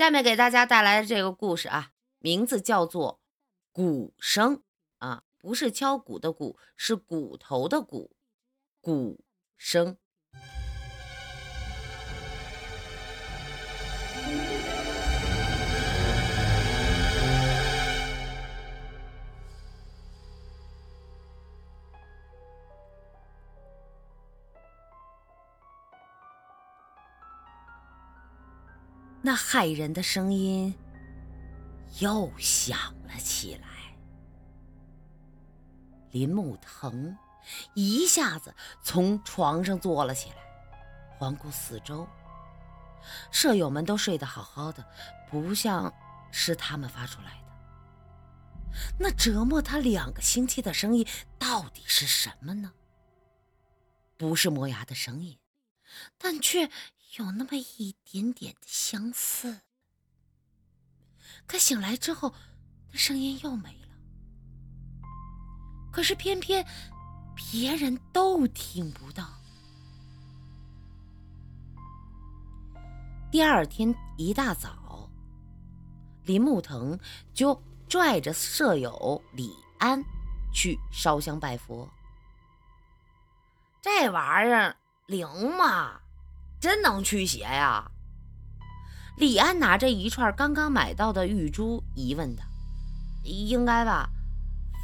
下面给大家带来的这个故事啊，名字叫做《鼓声》啊，不是敲鼓的鼓，是骨头的骨，鼓声。那骇人的声音又响了起来。林木腾一下子从床上坐了起来，环顾四周，舍友们都睡得好好的，不像是他们发出来的。那折磨他两个星期的声音到底是什么呢？不是磨牙的声音，但却……有那么一点点的相似，可醒来之后，那声音又没了。可是偏偏别人都听不到。第二天一大早，林木腾就拽着舍友李安去烧香拜佛。这玩意儿灵吗？真能驱邪呀！李安拿着一串刚刚买到的玉珠，疑问道：“应该吧，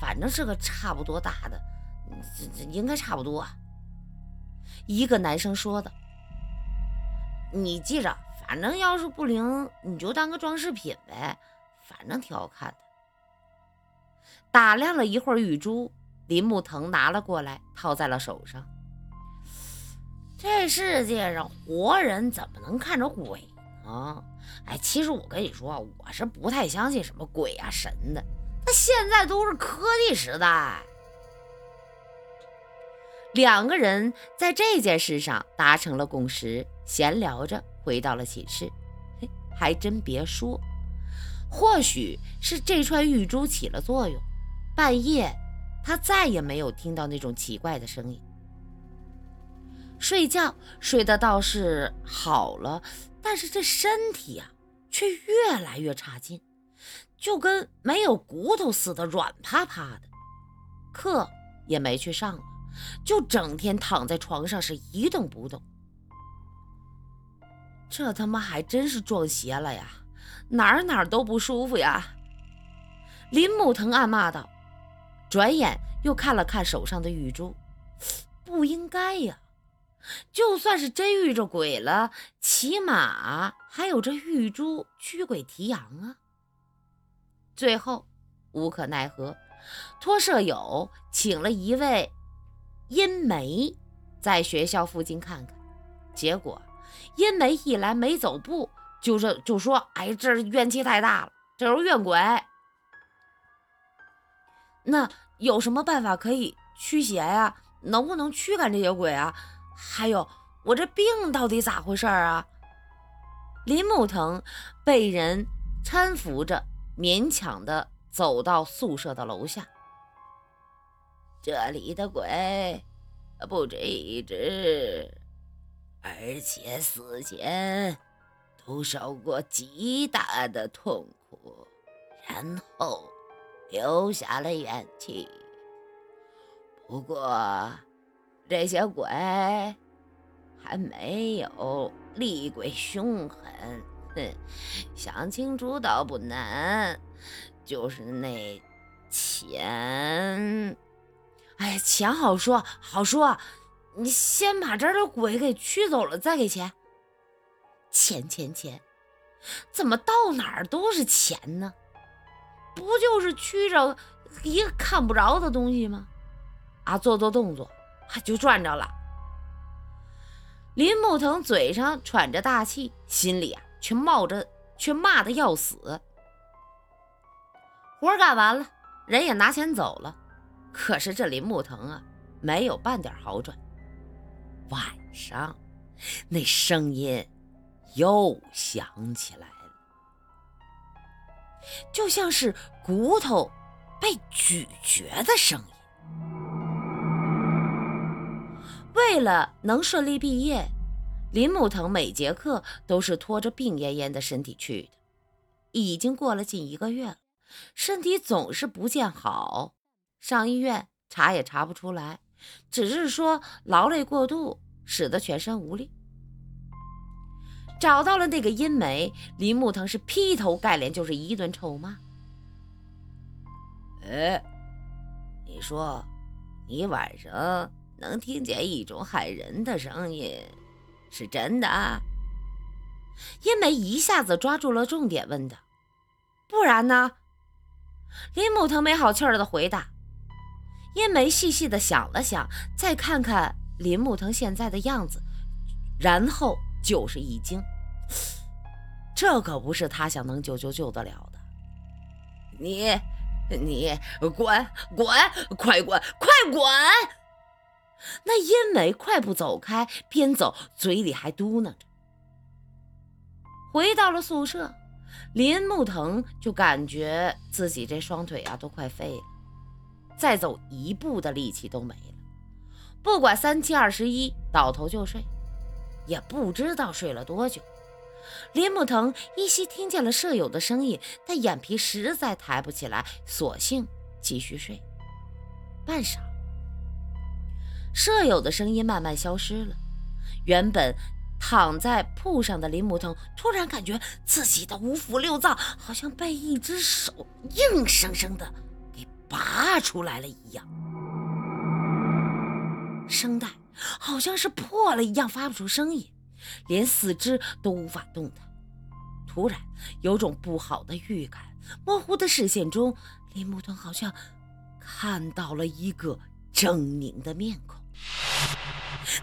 反正是个差不多大的，这这应该差不多。”一个男生说的：“你记着，反正要是不灵，你就当个装饰品呗，反正挺好看的。”打量了一会儿玉珠，林木腾拿了过来，套在了手上。这世界上活人怎么能看着鬼呢？哎，其实我跟你说，我是不太相信什么鬼啊神的。那现在都是科技时代，两个人在这件事上达成了共识，闲聊着回到了寝室。嘿，还真别说，或许是这串玉珠起了作用，半夜他再也没有听到那种奇怪的声音。睡觉睡得倒是好了，但是这身体啊却越来越差劲，就跟没有骨头似的软趴趴的。课也没去上了，就整天躺在床上是一动不动。这他妈还真是撞邪了呀！哪儿哪儿都不舒服呀！林木腾暗骂道，转眼又看了看手上的玉珠，不应该呀。就算是真遇着鬼了，起码还有这玉珠驱鬼提阳啊。最后无可奈何，托舍友请了一位阴媒在学校附近看看。结果阴媒一来没走步，就是就说：“哎，这怨气太大了，这是怨鬼。”那有什么办法可以驱邪呀？能不能驱赶这些鬼啊？还有，我这病到底咋回事啊？林木腾被人搀扶着，勉强的走到宿舍的楼下。这里的鬼不止一只，而且死前都受过极大的痛苦，然后留下了怨气。不过。这些鬼还没有厉鬼凶狠，哼，想清楚倒不难，就是那钱，哎，钱好说好说，你先把这儿的鬼给驱走了再给钱。钱钱钱，怎么到哪儿都是钱呢？不就是驱着一个看不着的东西吗？啊，做做动作。就赚着了。林木腾嘴上喘着大气，心里啊却冒着，却骂的要死。活干完了，人也拿钱走了，可是这林木腾啊，没有半点好转。晚上，那声音又响起来了，就像是骨头被咀嚼的声音。为了能顺利毕业，林木腾每节课都是拖着病恹恹的身体去的。已经过了近一个月了，身体总是不见好，上医院查也查不出来，只是说劳累过度使得全身无力。找到了那个阴梅，林木腾是劈头盖脸就是一顿臭骂。哎，你说，你晚上能听见一种害人的声音，是真的？阴梅一下子抓住了重点，问道：“不然呢？”林木腾没好气儿的回答。阴梅细细的想了想，再看看林木腾现在的样子，然后就是一惊。这可不是他想能救就救得了的。你，你滚滚，快滚快滚！那阴梅快步走开，边走嘴里还嘟囔着。回到了宿舍，林木腾就感觉自己这双腿啊都快废了，再走一步的力气都没了。不管三七二十一，倒头就睡，也不知道睡了多久。林木腾依稀听见了舍友的声音，但眼皮实在抬不起来，索性继续睡。半晌，舍友的声音慢慢消失了，原本。躺在铺上的林木腾突然感觉自己的五腑六脏好像被一只手硬生生的给拔出来了一样，声带好像是破了一样发不出声音，连四肢都无法动弹。突然有种不好的预感，模糊的视线中，林木腾好像看到了一个狰狞的面孔。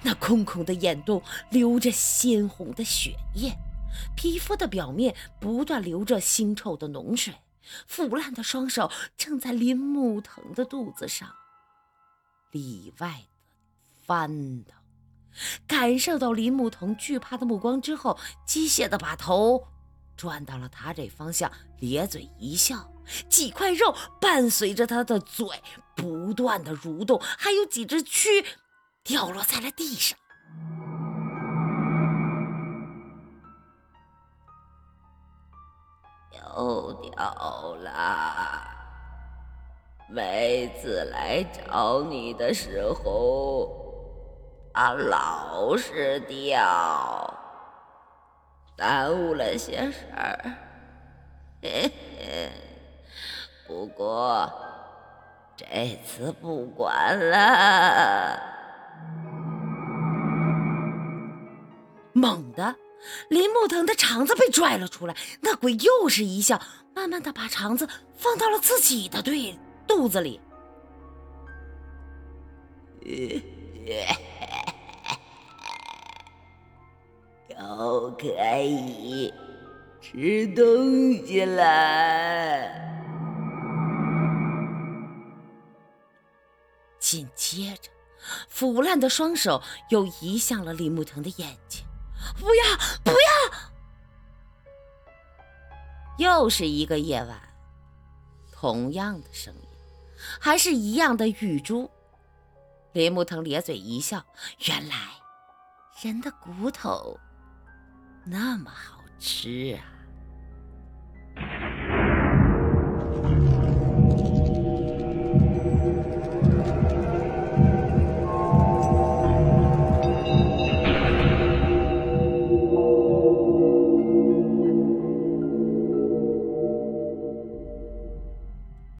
那空空的眼洞流着鲜红的血液，皮肤的表面不断流着腥臭的脓水，腐烂的双手正在林木藤的肚子上里外的翻腾。感受到林木藤惧怕的目光之后，机械的把头转到了他这方向，咧嘴一笑，几块肉伴随着他的嘴不断的蠕动，还有几只蛆。掉落在了地上，又掉了。每次来找你的时候，它老是掉，耽误了些事儿。嘿嘿，不过这次不管了。猛地，林木腾的肠子被拽了出来。那鬼又是一笑，慢慢的把肠子放到了自己的对肚子里。又可以吃东西了。紧接着，腐烂的双手又移向了李木腾的眼睛。不要，不要！又是一个夜晚，同样的声音，还是一样的玉珠。林木腾咧嘴一笑，原来人的骨头那么好吃啊！